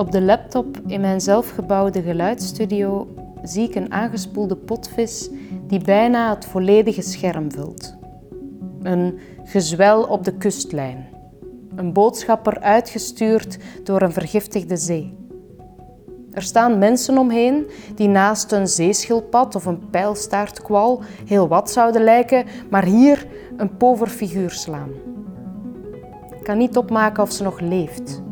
Op de laptop in mijn zelfgebouwde geluidsstudio zie ik een aangespoelde potvis die bijna het volledige scherm vult. Een gezwel op de kustlijn. Een boodschapper uitgestuurd door een vergiftigde zee. Er staan mensen omheen die naast een zeeschildpad of een pijlstaartkwal heel wat zouden lijken, maar hier een pover figuur slaan. Ik kan niet opmaken of ze nog leeft.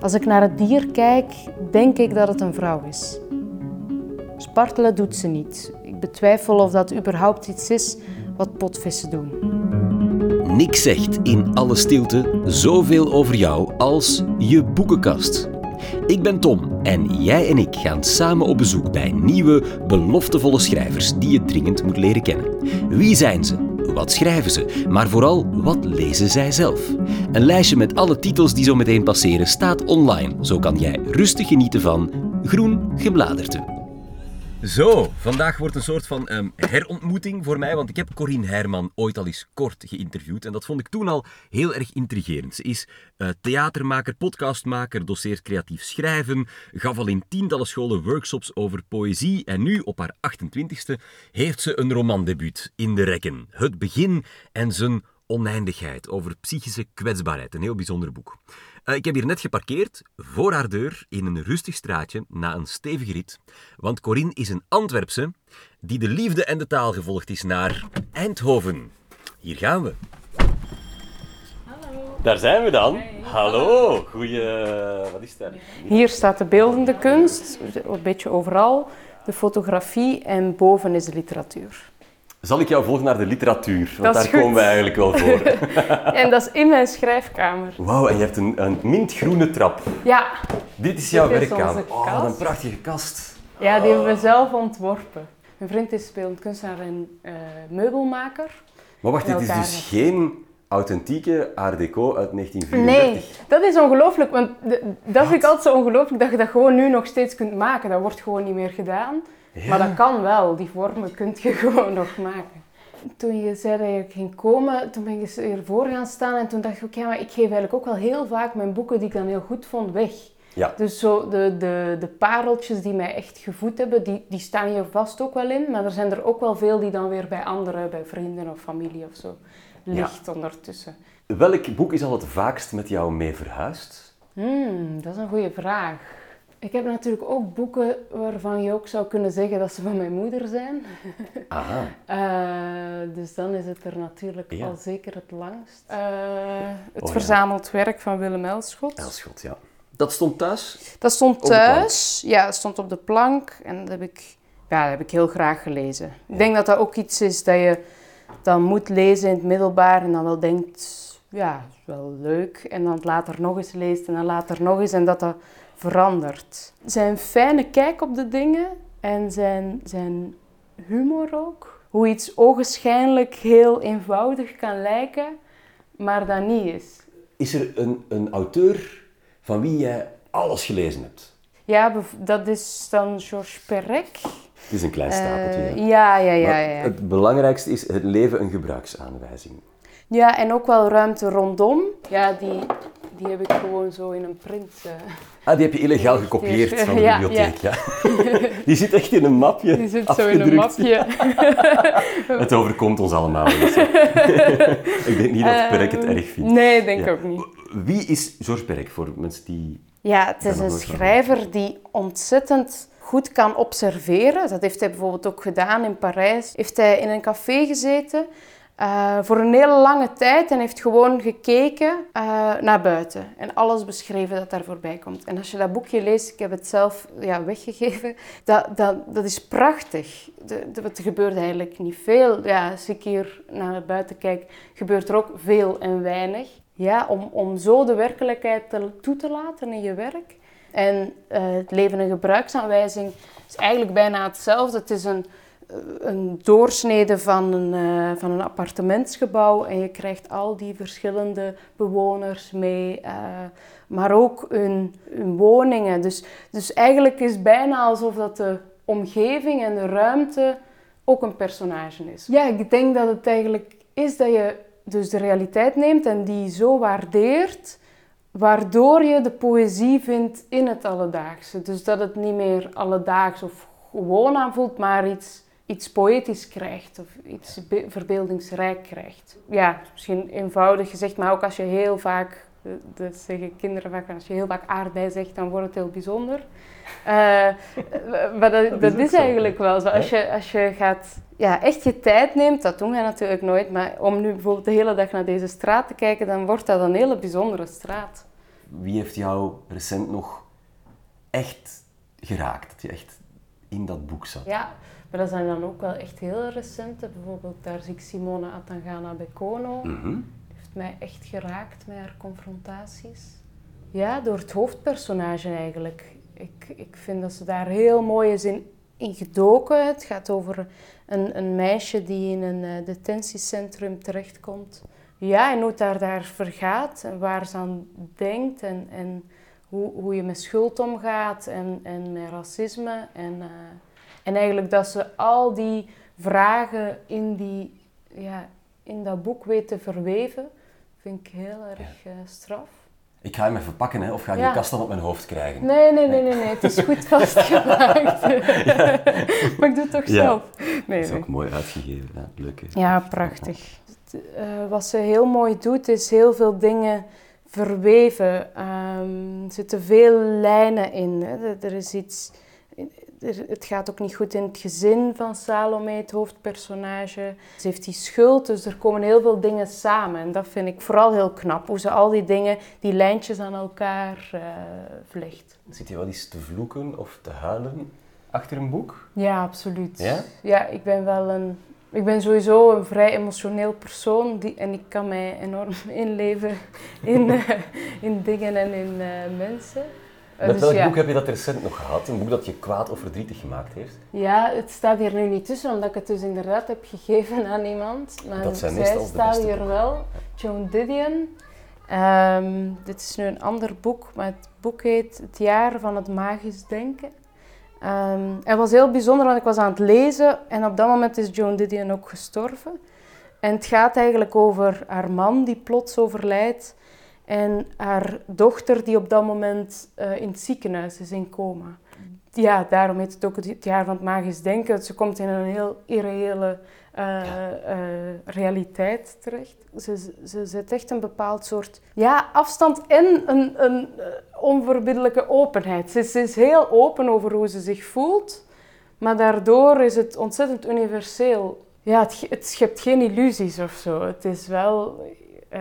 Als ik naar het dier kijk, denk ik dat het een vrouw is. Spartelen doet ze niet. Ik betwijfel of dat überhaupt iets is wat potvissen doen. Niks zegt in alle stilte zoveel over jou als je boekenkast. Ik ben Tom en jij en ik gaan samen op bezoek bij nieuwe, beloftevolle schrijvers die je dringend moet leren kennen. Wie zijn ze? Wat schrijven ze? Maar vooral, wat lezen zij zelf? Een lijstje met alle titels die zo meteen passeren staat online. Zo kan jij rustig genieten van Groen Gebladerte. Zo, vandaag wordt een soort van um, herontmoeting voor mij, want ik heb Corine Herman ooit al eens kort geïnterviewd en dat vond ik toen al heel erg intrigerend. Ze is uh, theatermaker, podcastmaker, doseert creatief schrijven, gaf al in tientallen scholen workshops over poëzie en nu, op haar 28ste, heeft ze een romandebuut in de rekken. Het begin en zijn oneindigheid over psychische kwetsbaarheid. Een heel bijzonder boek. Uh, ik heb hier net geparkeerd voor haar deur in een rustig straatje na een stevige rit. Want Corinne is een Antwerpse die de liefde en de taal gevolgd is naar Eindhoven. Hier gaan we. Hallo. Daar zijn we dan. Hallo. Goeie... Wat is dat? Hier staat de beeldende kunst, een beetje overal. De fotografie en boven is de literatuur. Zal ik jou volgen naar de literatuur? Want daar komen we eigenlijk wel voor. en dat is in mijn schrijfkamer. Wauw, en je hebt een, een mintgroene trap. Ja. Dit is jouw werkkamer. Oh, wat een prachtige kast. Ja, die hebben we zelf ontworpen. Mijn vriend is speelend kunstenaar en uh, meubelmaker. Maar wacht, dit is dus geen authentieke Art Deco uit 1934? Nee, dat is ongelooflijk. Want dat vind ik altijd zo ongelooflijk dat je dat gewoon nu nog steeds kunt maken. Dat wordt gewoon niet meer gedaan. Maar dat kan wel, die vormen kun je gewoon nog maken. Toen je zei dat je ging komen, toen ben ik ervoor gaan staan en toen dacht ik, oké, maar ik geef eigenlijk ook wel heel vaak mijn boeken die ik dan heel goed vond weg. Ja. Dus zo de, de, de pareltjes die mij echt gevoed hebben, die, die staan hier vast ook wel in. Maar er zijn er ook wel veel die dan weer bij anderen, bij vrienden of familie of zo, ligt ondertussen. Welk boek is al het vaakst met jou mee verhuisd? Hmm, dat is een goede vraag. Ik heb natuurlijk ook boeken waarvan je ook zou kunnen zeggen dat ze van mijn moeder zijn. Aha. Uh, dus dan is het er natuurlijk al zeker het langst. Uh, het oh, verzameld werk van Willem Elschot. Elschot, ja. Dat stond thuis? Dat stond thuis, ja, dat stond op de plank en dat heb ik, ja, dat heb ik heel graag gelezen. Ik denk dat dat ook iets is dat je dan moet lezen in het middelbaar en dan wel denkt, ja, is wel leuk. En dan later nog eens leest en dan later nog eens en dat dat verandert. Zijn fijne kijk op de dingen en zijn, zijn humor ook. Hoe iets ogenschijnlijk heel eenvoudig kan lijken, maar dat niet is. Is er een, een auteur van wie jij alles gelezen hebt? Ja, dat is dan Georges Perec. Het is een klein stapeltje. Uh, ja, ja, ja, ja. Het belangrijkste is het leven een gebruiksaanwijzing. Ja, en ook wel ruimte rondom. Ja, die, die heb ik gewoon zo in een print. Uh, ah, die heb je illegaal gekopieerd van de bibliotheek, ja. Die zit echt in een mapje. Die zit zo in een mapje. het overkomt ons allemaal. ik denk niet dat Perek het erg vindt. Nee, denk ik ook niet. Wie is Georges Perec voor mensen die... Ja, het is een schrijver die ontzettend goed kan observeren. Dat heeft hij bijvoorbeeld ook gedaan in Parijs. Heeft hij in een café gezeten uh, voor een hele lange tijd en heeft gewoon gekeken uh, naar buiten en alles beschreven dat daar voorbij komt. En als je dat boekje leest, ik heb het zelf ja, weggegeven, dat, dat, dat is prachtig. Er gebeurt eigenlijk niet veel. Ja, als ik hier naar buiten kijk, gebeurt er ook veel en weinig. Ja, om, om zo de werkelijkheid toe te laten in je werk. En uh, het leven een gebruiksaanwijzing is eigenlijk bijna hetzelfde. Het is een een doorsnede van een, uh, van een appartementsgebouw en je krijgt al die verschillende bewoners mee, uh, maar ook hun, hun, woningen. Dus, dus eigenlijk is het bijna alsof dat de omgeving en de ruimte ook een personage is. Ja, ik denk dat het eigenlijk is dat je dus de realiteit neemt en die zo waardeert waardoor je de poëzie vindt in het alledaagse. Dus dat het niet meer alledaags of gewoon aanvoelt, maar iets, iets poëtisch krijgt of iets verbeeldingsrijk krijgt. Ja, misschien eenvoudig gezegd, maar ook als je heel vaak, dat zeggen kinderen vaak, als je heel vaak aardbei zegt, dan wordt het heel bijzonder. Uh, maar dat, dat, is, eigenlijk wel zo. Als je, als je gaat, ja, echt je tijd neemt, dat doen wij natuurlijk nooit, maar om nu bijvoorbeeld de hele dag naar deze straat te kijken, dan wordt dat een hele bijzondere straat. Wie heeft jou recent nog echt geraakt? Dat je echt in dat boek zat? Ja, maar dat zijn dan ook wel echt heel recente. Bijvoorbeeld daar zie ik Simone Atangana Bekono. Mm heeft mij echt geraakt met haar confrontaties. Ja, door het hoofdpersonage eigenlijk. Ik, ik vind dat ze daar heel mooi is in, in gedoken. Het gaat over een, een meisje die in een uh, detentiecentrum terechtkomt. Ja, en hoe het daar, daar vergaat en waar ze aan denkt en, en hoe, hoe je met schuld omgaat en, en met racisme. En, uh, en eigenlijk dat ze al die vragen in, die, ja, in dat boek weet te verweven, vind ik heel erg uh, straf. Ik ga hem even pakken, hè, of ga ik ja. de kast dan op mijn hoofd krijgen? Nee, nee, nee, nee, nee. het is goed vastgemaakt. maar ik doe het toch zelf. Nee, dat is ook mooi uitgegeven, ja. leuk. Hè? Ja, prachtig. Uh, wat ze heel mooi doet, is heel veel dingen verweven. Um, er zitten veel lijnen in. Hè. Er is iets het gaat ook niet goed in het gezin van Salome, het hoofdpersonage. Ze heeft die schuld, dus er komen heel veel dingen samen. En dat vind ik vooral heel knap, hoe ze al die dingen, die lijntjes aan elkaar uh, vlecht. Zit je wel eens te vloeken of te huilen achter een boek? Ja, absoluut. Ja? Ja, ik ben wel een... Ik ben sowieso een vrij emotioneel persoon die, en ik kan mij enorm inleven in, uh, in dingen en in uh, mensen. Met dus welk boek heb je dat recent nog gehad? Een boek dat je kwaad of verdrietig gemaakt heeft? Ja, het staat hier nu niet tussen, omdat ik het dus inderdaad heb gegeven aan iemand. Maar dat zijn zij staat hier wel. Joan Didion. Um, dit is nu een ander boek, maar het boek heet Het jaar van het magisch denken. Um, het was heel bijzonder, want ik was aan het lezen en op dat moment is Joan Didion ook gestorven. En het gaat eigenlijk over haar man die plots overlijdt en haar dochter die op dat moment uh, in het ziekenhuis is in coma. Ja, daarom heet het ook het jaar van het magisch denken. Ze komt in een heel irreële uh, uh, realiteit terecht. Ze, ze zet echt een bepaald soort ja, afstand en een, een onverbiddelijke openheid. Ze, ze, is heel open over hoe ze zich voelt, maar daardoor is het ontzettend universeel. Ja, het, het schept geen illusies of zo. Het is wel uh,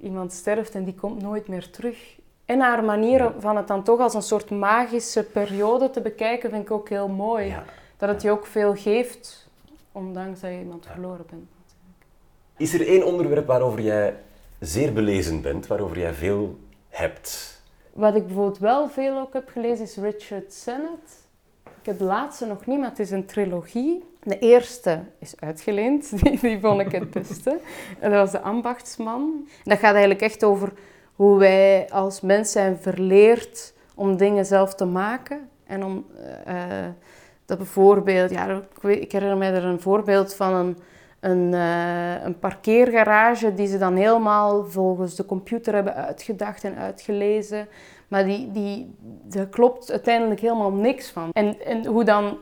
iemand sterft en die komt nooit meer terug. En haar manier van het dan toch als een soort magische periode te bekijken vind ik ook heel mooi. Dat het je ook veel geeft, ondanks dat je iemand verloren bent. Is er één onderwerp waarover jij zeer belezen bent, waarover jij veel hebt? Wat ik bijvoorbeeld wel veel ook heb gelezen is Richard Sennett. Ik heb de laatste nog niet, maar het is een trilogie. De eerste is uitgeleend, die, die vond ik het beste. dat was de ambachtsman. Dat gaat eigenlijk echt over hoe wij als mens zijn verleerd om dingen zelf te maken. En om uh, dat bijvoorbeeld, ja, ik, herinner me er een voorbeeld van een, een, uh, een parkeergarage die ze dan helemaal volgens de computer hebben uitgedacht en uitgelezen. Maar die, die, daar klopt uiteindelijk helemaal niks van. En, en hoe dan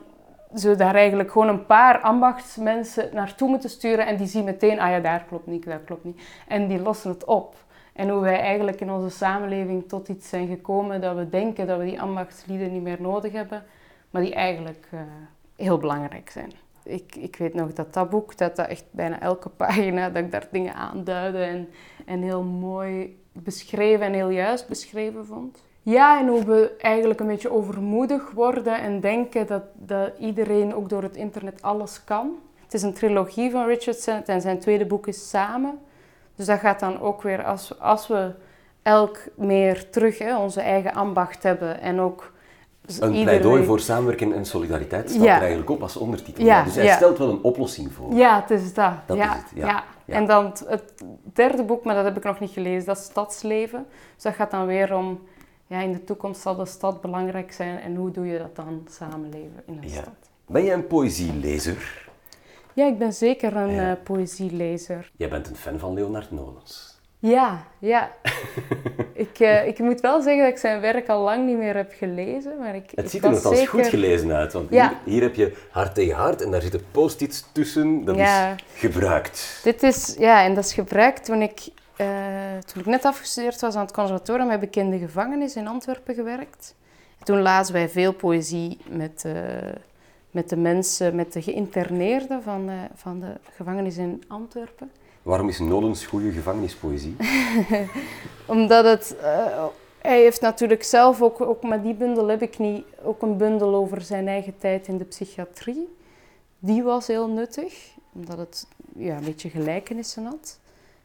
ze daar eigenlijk gewoon een paar ambachtsmensen naartoe moeten sturen en die zien meteen, ah ja, daar klopt niet, daar klopt niet. En die lossen het op. En hoe wij eigenlijk in onze samenleving tot iets zijn gekomen dat we denken dat we die ambachtslieden niet meer nodig hebben, maar die eigenlijk uh, heel belangrijk zijn. Ik, ik weet nog dat dat boek, dat dat echt bijna elke pagina, dat ik daar dingen aanduidde en, en heel mooi beschreven en heel juist beschreven vond. Ja, en hoe we eigenlijk een beetje overmoedig worden en denken dat, dat iedereen ook door het internet alles kan. Het is een trilogie van Richardson en zijn tweede boek is Samen. Dus dat gaat dan ook weer, als, als we elk meer terug hè, onze eigen ambacht hebben en ook een pleidooi voor samenwerking en solidariteit staat er eigenlijk op als ondertitel. Ja, dus hij stelt wel een oplossing voor. Ja, het is dat. dat ja, is het, ja. En dan het derde boek, maar dat heb ik nog niet gelezen, dat is Stadsleven. Dus dat gaat dan weer om, ja, in de toekomst zal de stad belangrijk zijn en hoe doe je dat dan samenleven in een stad. Ben je een poëzielezer? Ja, ik ben zeker een uh, poëzielezer. Jij bent een fan van Leonard Nolens. Ja, ja. ik, uh, ik moet wel zeggen dat ik zijn werk al lang niet meer heb gelezen. Maar ik, het ik ziet er nogthans zeker... goed gelezen uit, want Ja. hier, hier heb je hart tegen hart en daar zitten post-its tussen. Dat Ja. is gebruikt. Dit is, ja, en dat is gebruikt toen ik, eh, toen ik net afgestudeerd was aan het conservatorium, heb ik in de gevangenis in Antwerpen gewerkt. Toen lazen wij veel poëzie met, eh, met de mensen, met de geïnterneerden van, eh, van de gevangenis in Antwerpen. Waarom is Nolens goede gevangenispoëzie? Omdat het, eh, hij heeft natuurlijk zelf ook, ook met die bundel heb ik niet, ook een bundel over zijn eigen tijd in de psychiatrie. Die was heel nuttig, omdat het ja, een beetje gelijkenissen had.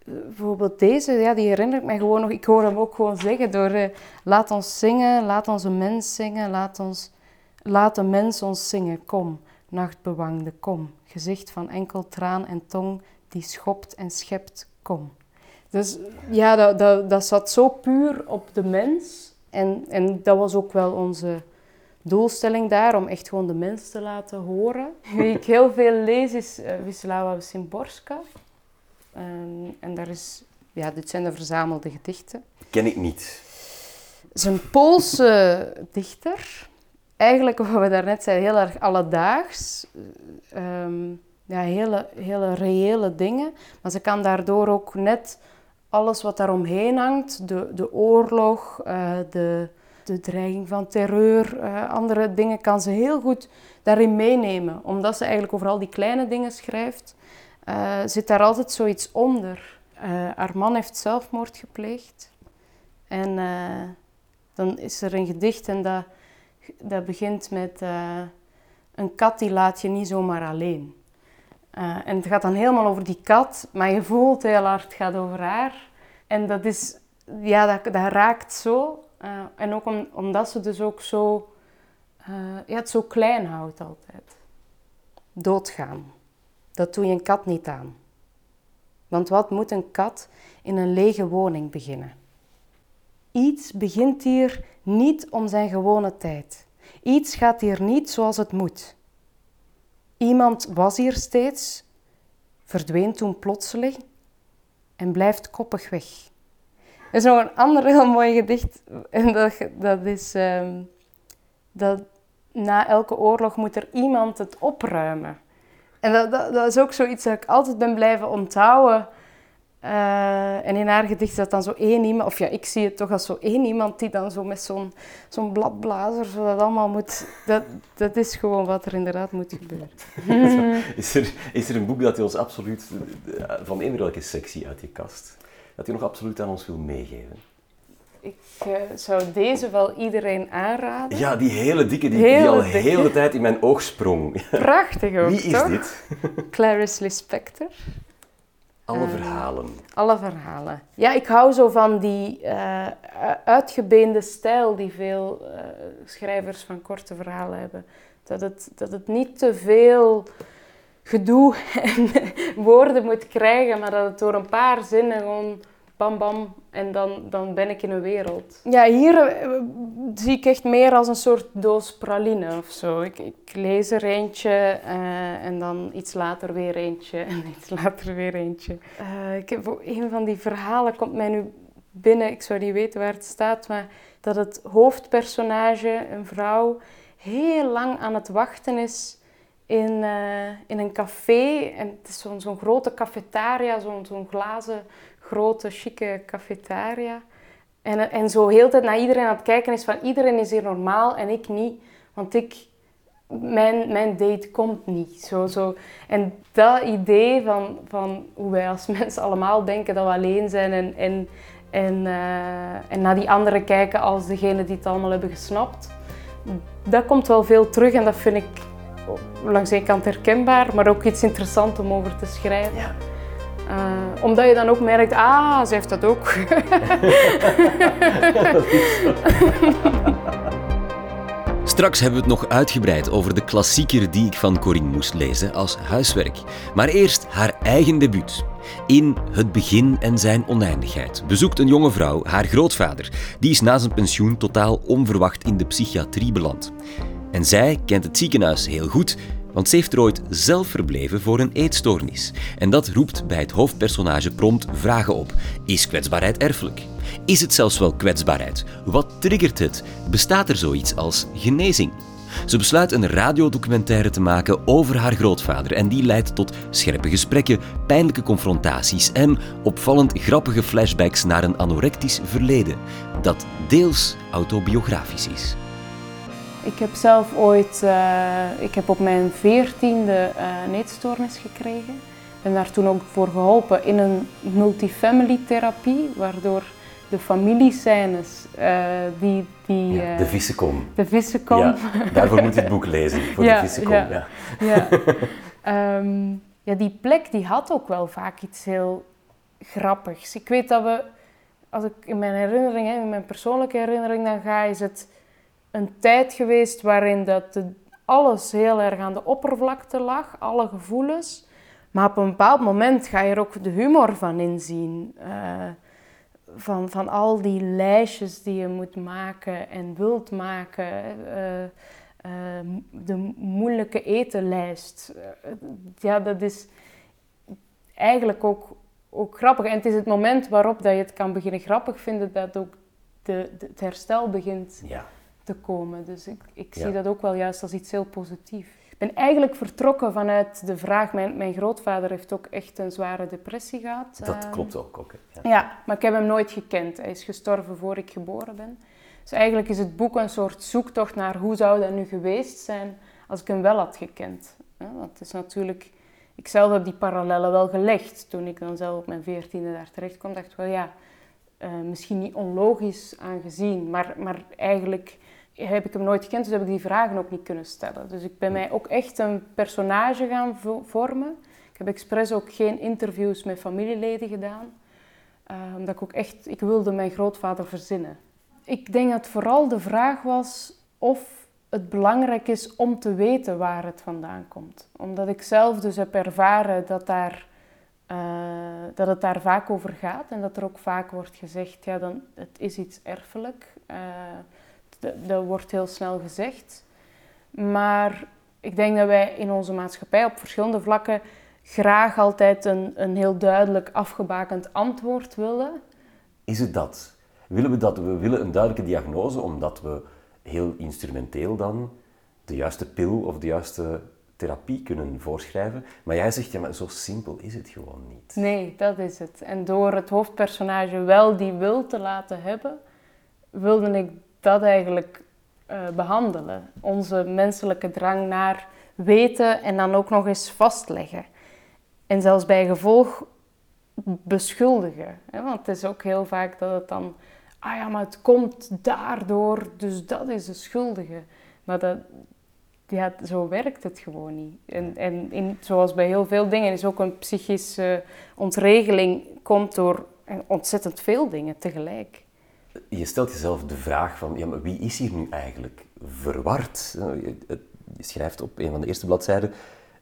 Bijvoorbeeld deze, ja, die herinner ik mij gewoon nog. Ik hoor hem ook gewoon zeggen door eh, laat ons zingen, laat onze mens zingen, laat, ons, laat de mens ons zingen, kom, nachtbewangde, kom. Gezicht van enkel traan en tong die schopt en schept, kom. Dus ja, dat, dat, dat zat zo puur op de mens. En, en dat was ook wel onze doelstelling daar, om echt gewoon de mens te laten horen. Wie ik heel veel lees is uh, Wisława Szymborska. En, en daar is, ja, dit zijn de verzamelde gedichten. Ken ik niet. Het is een Poolse dichter. Eigenlijk, wat we daarnet zeiden, heel erg alledaags. Ehm, ja, hele, hele reële dingen. Maar ze kan daardoor ook net alles wat daaromheen hangt, de, de oorlog, uh, de, de dreiging van terreur, uh, andere dingen, kan ze heel goed daarin meenemen. Omdat ze eigenlijk over al die kleine dingen schrijft, uh, zit daar altijd zoiets onder. haar heeft zelfmoord gepleegd. En dan is er een gedicht en dat, dat begint met... een kat die laat je niet zomaar alleen. Uh, en het gaat dan helemaal over die kat, maar je voelt heel hard, het gaat over haar. En dat is, ja, dat, dat raakt zo. Uh, en ook om, omdat ze dus ook zo, uh, ja, het zo klein houdt altijd. Doodgaan. Dat doe je een kat niet aan. Want wat moet een kat in een lege woning beginnen? Iets begint hier niet om zijn gewone tijd. Iets gaat hier niet zoals het moet. Iemand was hier steeds, verdween toen plotseling en blijft koppig weg. Er is nog een ander heel mooi gedicht. En dat, dat is um, dat na elke oorlog moet er iemand het opruimen. En dat, dat, dat is ook zoiets dat ik altijd ben blijven onthouden. Uh, en in haar gedicht is dat dan zo één iemand, of ja, ik zie het toch als zo één iemand die dan zo met zo'n zo'n bladblazer zo dat allemaal moet. Dat, dat is gewoon wat er inderdaad moet gebeuren. is, er, is er een boek dat je ons absoluut, van eender welke sectie uit je kast, dat je nog absoluut aan ons wil meegeven? Ik uh, zou deze wel iedereen aanraden. Ja, die hele dikke, die, hele die al dikke. heel de tijd in mijn oog sprong. Prachtig ook, Wie is toch? dit? Clarice Lispector. Alle Uh, verhalen. Alle verhalen. Ja, ik hou zo van die uh, uitgebeende stijl die veel uh, schrijvers van korte verhalen hebben. Dat het, dat het niet te veel gedoe en woorden moet krijgen, maar dat het door een paar zinnen gewoon bam bam en dan, dan ben ik in een wereld. Ja, hier uh, zie ik echt meer als een soort doos praline of zo. Ik, ik lees er eentje uh, en dan iets later weer eentje en iets later weer eentje. Uh, ik heb een van die verhalen komt mij nu binnen, ik zou niet weten waar het staat, maar dat het hoofdpersonage, een vrouw, heel lang aan het wachten is in, uh, in een café. En het is zo'n zo'n grote cafetaria, zo'n zo'n glazen, grote, chique cafetaria. En, en zo heel de tijd naar iedereen aan het kijken is van iedereen is hier normaal en ik niet. Want ik, mijn, mijn date komt niet. Zo, zo. En dat idee van, van hoe wij als mensen allemaal denken dat we alleen zijn en, en, en, uh, en naar die anderen kijken als degene die het allemaal hebben gesnapt. Dat komt wel veel terug en dat vind ik langs de kant herkenbaar, maar ook iets interessants om over te schrijven. Ja. Uh, omdat je dan ook merkt, ah, ze heeft dat ook. Straks hebben we het nog uitgebreid over de klassieker die ik van Corinne moest lezen als huiswerk. Maar eerst haar eigen debuut. In Het begin en zijn oneindigheid bezoekt een jonge vrouw haar grootvader. Die is na zijn pensioen totaal onverwacht in de psychiatrie beland. En zij kent het ziekenhuis heel goed, Want ze heeft er ooit zelf verbleven voor een eetstoornis. En dat roept bij het hoofdpersonage prompt vragen op. Is kwetsbaarheid erfelijk? Is het zelfs wel kwetsbaarheid? Wat triggert het? Bestaat er zoiets als genezing? Ze besluit een radiodocumentaire te maken over haar grootvader en die leidt tot scherpe gesprekken, pijnlijke confrontaties en opvallend grappige flashbacks naar een anorectisch verleden dat deels autobiografisch is. Ik heb zelf ooit, uh, ik heb op mijn veertiende uh, een eetstoornis gekregen. Ik ben daar toen ook voor geholpen in een multifamily therapie, waardoor de familiescènes uh, die... die ja, de vissenkom. De vissenkom. Ja, daarvoor moet je het boek lezen, voor de vissenkom. Ja, ja. um, ja, die plek die had ook wel vaak iets heel grappigs. Ik weet dat we, als ik in mijn herinnering, in mijn persoonlijke herinnering dan ga, is het een tijd geweest waarin dat alles heel erg aan de oppervlakte lag, alle gevoelens. Maar op een bepaald moment ga je er ook de humor van inzien. Uh, van, van al die lijstjes die je moet maken en wilt maken. Uh, uh, de moeilijke etenlijst. ja, dat is eigenlijk ook, ook grappig. En het is het moment waarop dat je het kan beginnen grappig vinden, dat ook de het herstel begint. Ja te komen. Dus ik, ik zie dat ook wel juist als iets heel positiefs. Ik ben eigenlijk vertrokken vanuit de vraag, mijn, mijn grootvader heeft ook echt een zware depressie gehad. Dat ehm, klopt ook. ook ja. ja. maar ik heb hem nooit gekend. Hij is gestorven voor ik geboren ben. Dus eigenlijk is het boek een soort zoektocht naar hoe zou dat nu geweest zijn als ik hem wel had gekend. Want het is natuurlijk, ik zelf heb die parallellen wel gelegd. Toen ik dan zelf op mijn veertiende daar terecht kwam, dacht ik wel ja, uh, misschien niet onlogisch aangezien, maar, maar eigenlijk heb ik hem nooit gekend, dus heb ik die vragen ook niet kunnen stellen. Dus ik ben mij ook echt een personage gaan vormen. Ik heb expres ook geen interviews met familieleden gedaan. Omdat ik ook echt, ik wilde mijn grootvader verzinnen. Ik denk dat vooral de vraag was of het belangrijk is om te weten waar het vandaan komt. Omdat ik zelf dus heb ervaren dat, daar, uh, dat het daar vaak over gaat. En dat er ook vaak wordt gezegd, ja, dan, het is iets erfelijk. Uh, dat wordt heel snel gezegd. Maar ik denk dat wij in onze maatschappij op verschillende vlakken graag altijd een, een heel duidelijk afgebakend antwoord willen. Is het dat? Willen we dat? We willen een duidelijke diagnose omdat we heel instrumenteel dan de juiste pil of de juiste therapie kunnen voorschrijven. Maar jij zegt, ja, maar zo simpel is het gewoon niet. Nee, dat is het. En door het hoofdpersonage wel die wil te laten hebben, wilde ik dat eigenlijk uh, behandelen. Onze menselijke drang naar weten en dan ook nog eens vastleggen. En zelfs bij gevolg beschuldigen. Hè? Want het is ook heel vaak dat het dan, ah ja, maar het komt daardoor, dus dat is de schuldige. Maar dat, ja, zo werkt het gewoon niet. En, en in, zoals bij heel veel dingen is ook een psychische ontregeling komt door ontzettend veel dingen tegelijk je stelt jezelf de vraag van, ja, maar wie is hier nu eigenlijk verward? Je schrijft op een van de eerste bladzijden,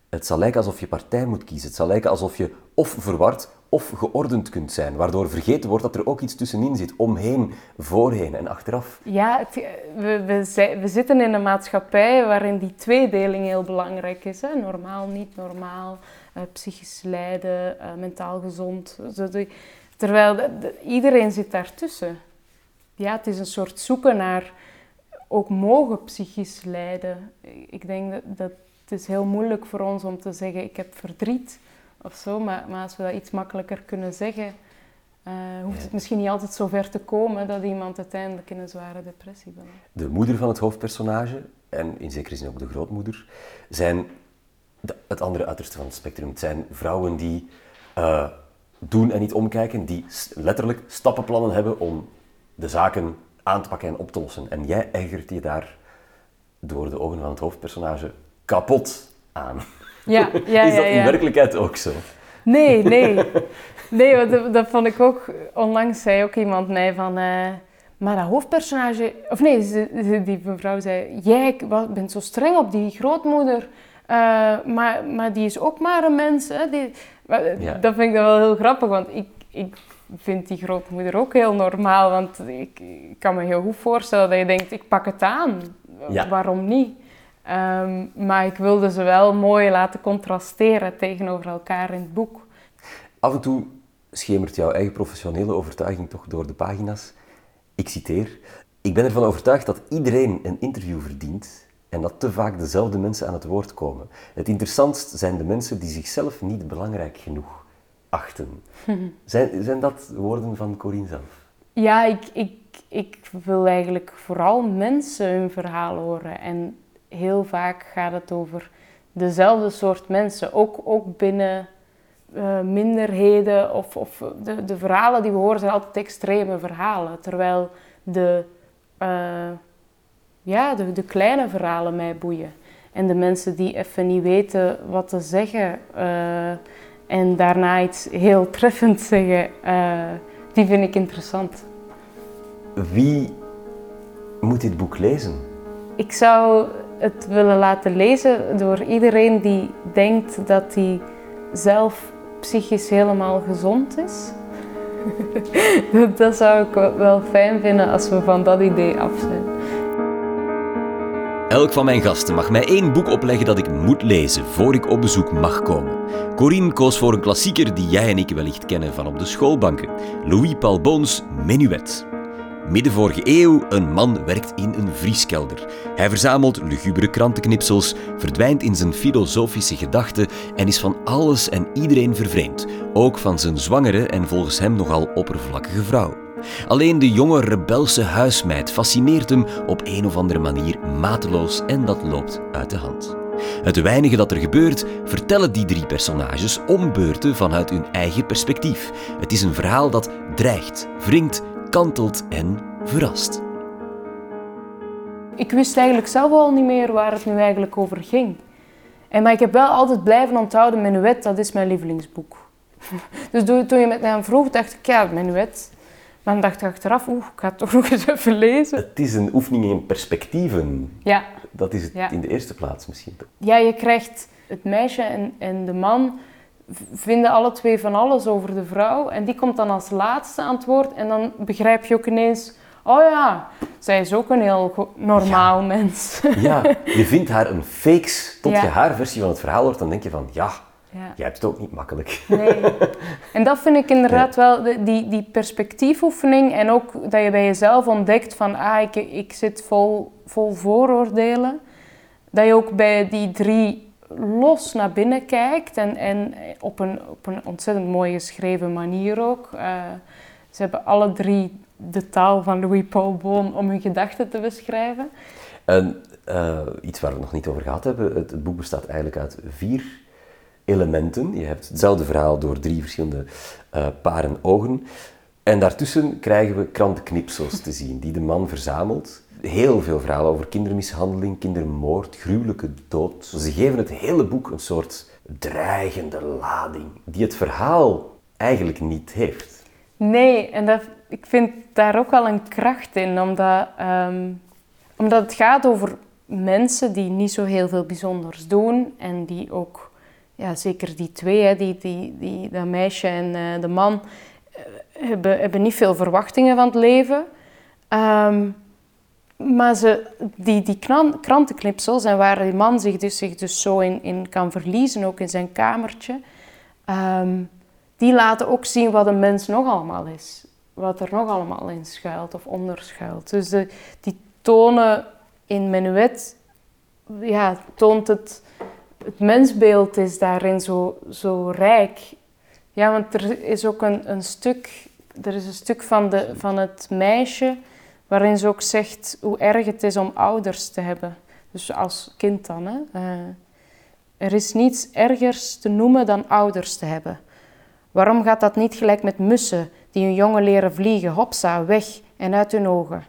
het zal lijken alsof je partij moet kiezen. Het zal lijken alsof je of verward of geordend kunt zijn, waardoor vergeten wordt dat er ook iets tussenin zit, omheen, voorheen en achteraf. Ja, we, we, zitten in een maatschappij waarin die tweedeling heel belangrijk is. Hè? Normaal, niet normaal, uh, psychisch lijden, uh, mentaal gezond. Terwijl iedereen zit daartussen ja, het is een soort zoeken naar ook mogen psychisch lijden. Ik denk dat, dat het is heel moeilijk voor ons om te zeggen ik heb verdriet of zo, maar, maar als we dat iets makkelijker kunnen zeggen, uh, hoeft het misschien niet altijd zo ver te komen dat iemand uiteindelijk in een zware depressie belandt. De moeder van het hoofdpersonage, en in zekere zin ook de grootmoeder, zijn het andere uiterste van het spectrum. Het zijn vrouwen die uh, doen en niet omkijken, die letterlijk stappenplannen hebben om de zaken aan te pakken en op te lossen. En jij ergert je daar door de ogen van het hoofdpersonage kapot aan. Ja, ja, Is dat in werkelijkheid ook zo? Nee, nee. Nee, want dat, dat, vond ik ook... Onlangs zei ook iemand mij van... Uh, maar dat hoofdpersonage... Of nee, die mevrouw zei... Jij bent zo streng op die grootmoeder. Uh, maar, maar die is ook maar een mens. Hè? Die, Dat vind ik wel heel grappig, want ik, ik vind die grootmoeder ook heel normaal. Want ik, ik, kan me heel goed voorstellen dat je denkt, ik pak het aan. Waarom niet? Ehm, maar ik wilde ze wel mooi laten contrasteren tegenover elkaar in het boek. Af en toe schemert jouw eigen professionele overtuiging toch door de pagina's. Ik citeer: Ik ben ervan overtuigd dat iedereen een interview verdient en dat te vaak dezelfde mensen aan het woord komen. Het interessantst zijn de mensen die zichzelf niet belangrijk genoeg achten. zijn, zijn dat woorden van Corine zelf? Ja, ik, ik, ik wil eigenlijk vooral mensen hun verhaal horen. En heel vaak gaat het over dezelfde soort mensen. Ook, ook binnen uh, minderheden of, of de, de verhalen die we horen zijn altijd extreme verhalen. Terwijl de, uh, ja, de, de kleine verhalen mij boeien. En de mensen die even niet weten wat te zeggen uh, en daarna iets heel treffend zeggen, die vind ik interessant. Wie moet dit boek lezen? Ik zou het willen laten lezen door iedereen die denkt dat hij zelf psychisch helemaal gezond is. dat zou ik wel fijn vinden als we van dat idee af zijn. Elk van mijn gasten mag mij één boek opleggen dat ik moet lezen voor ik op bezoek mag komen. Corine koos voor een klassieker die jij en ik wellicht kennen van op de schoolbanken. Louis Paul Boons Menuet. Midden vorige eeuw, een man werkt in een vrieskelder. Hij verzamelt lugubere krantenknipsels, verdwijnt in zijn filosofische gedachten en is van alles en iedereen vervreemd, ook van zijn zwangere en volgens hem nogal oppervlakkige vrouw. Alleen de jonge rebelse huismeid fascineert hem op een of andere manier mateloos en dat loopt uit de hand. Het weinige dat er gebeurt, vertellen die drie personages om beurten vanuit hun eigen perspectief. Het is een verhaal dat dreigt, wringt kantelt en verrast. Ik wist eigenlijk zelf al niet meer waar het nu eigenlijk over ging. En, maar ik heb wel altijd blijven onthouden, Menuet, dat is mijn lievelingsboek. Dus toen je met mij vroeg, dacht ik, ja, Menuet. Maar dan dacht ik achteraf, oeh, ik ga het toch nog eens even lezen. Het is een oefening in perspectieven. Ja. Dat is het in de eerste plaats misschien. Ja, je krijgt het meisje en, en de man vinden alle twee van alles over de vrouw. En die komt dan als laatste aan het woord. En dan begrijp je ook ineens... Oh ja, zij is ook een heel normaal mens. Ja, je vindt haar een fakes tot je haar versie van het verhaal hoort. Dan denk je van, ja, ja. jij hebt het ook niet makkelijk. Nee. En dat vind ik inderdaad wel, die, die perspectiefoefening. En ook dat je bij jezelf ontdekt van, ah, ik, ik zit vol, vol vooroordelen. Dat je ook bij die drie los naar binnen kijkt en, en op, een, op een ontzettend mooi geschreven manier ook. Uh, ze hebben alle drie de taal van Louis Paul Boon om hun gedachten te beschrijven. En uh, iets waar we het nog niet over gehad hebben, het, het, boek bestaat eigenlijk uit vier elementen. Je hebt hetzelfde verhaal door drie verschillende uh, paren ogen. En daartussen krijgen we krantenknipsels te zien die de man verzamelt heel veel verhalen over kindermishandeling, kindermoord, gruwelijke dood. Ze geven het hele boek een soort dreigende lading, die het verhaal eigenlijk niet heeft. Nee, en dat, ik vind daar ook wel een kracht in, omdat, um, omdat het gaat over mensen die niet zo heel veel bijzonders doen en die ook, ja, zeker die twee, hè, die, die, die, dat meisje en uh, de man, uh, hebben, hebben niet veel verwachtingen van het leven. Um, maar ze, die, die krantenknipsels en waar die man zich dus, zich dus zo in, in kan verliezen, ook in zijn kamertje, um, die laten ook zien wat een mens nog allemaal is. Wat er nog allemaal in schuilt of onder schuilt. Dus de, die tonen in Menuet, ja, toont het, het mensbeeld is daarin zo, zo rijk. Ja, want er is ook een, een stuk, er is een stuk van, de, van het meisje waarin ze ook zegt hoe erg het is om ouders te hebben. Dus als kind dan. Hè? Uh, er is niets ergers te noemen dan ouders te hebben. Waarom gaat dat niet gelijk met mussen die hun jongen leren vliegen, hopsa, weg en uit hun ogen?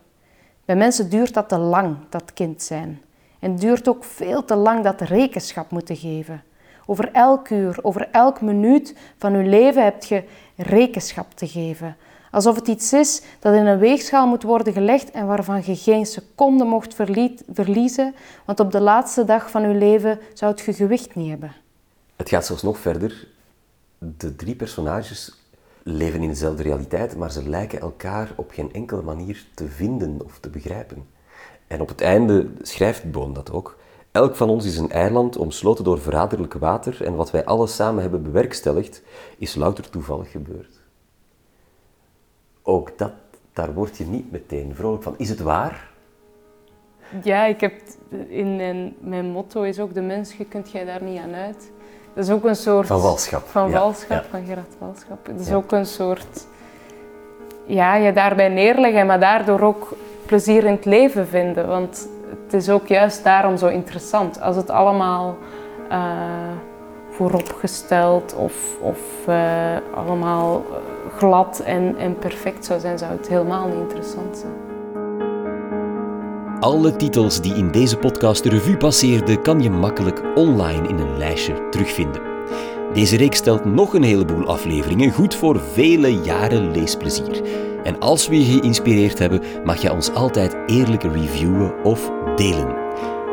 Bij mensen duurt dat te lang, dat kind zijn. En duurt ook veel te lang dat rekenschap moeten geven. Over elk uur, over elk minuut van uw leven hebt je rekenschap te geven. Alsof het iets is dat in een weegschaal moet worden gelegd en waarvan je geen seconde mocht verliezen, want op de laatste dag van je leven zou het je gewicht niet hebben. Het gaat zelfs nog verder. De drie personages leven in dezelfde realiteit, maar ze lijken elkaar op geen enkele manier te vinden of te begrijpen. En op het einde schrijft Boon dat ook. Elk van ons is een eiland omsloten door verraderlijk water en wat wij alle samen hebben bewerkstelligd, is louter toevallig gebeurd. Ook dat, daar word je niet meteen vrolijk van. Is het waar? Ja, ik heb in mijn, mijn motto is ook de mens, je kunt jij daar niet aan uit. Dat is ook een soort... Van walschap. Van ja, walschap, ja. van Gerard Walschap. Het is ook een soort... Ja, je daarbij neerleggen, maar daardoor ook plezier in het leven vinden. Want het is ook juist daarom zo interessant. Als het allemaal eh, vooropgesteld of, of eh, allemaal eh, glad en, en perfect zou zijn, zou het helemaal niet interessant zijn. Alle titels die in deze podcast de revue passeerden, kan je makkelijk online in een lijstje terugvinden. Deze reeks stelt nog een heleboel afleveringen, goed voor vele jaren leesplezier. En als we je geïnspireerd hebben, mag je ons altijd eerlijk reviewen of delen.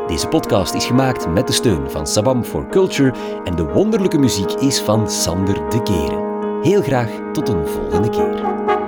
Deze podcast is gemaakt met de steun van Sabam for Culture en de wonderlijke muziek is van Sander de Keren. Heel graag tot een volgende keer.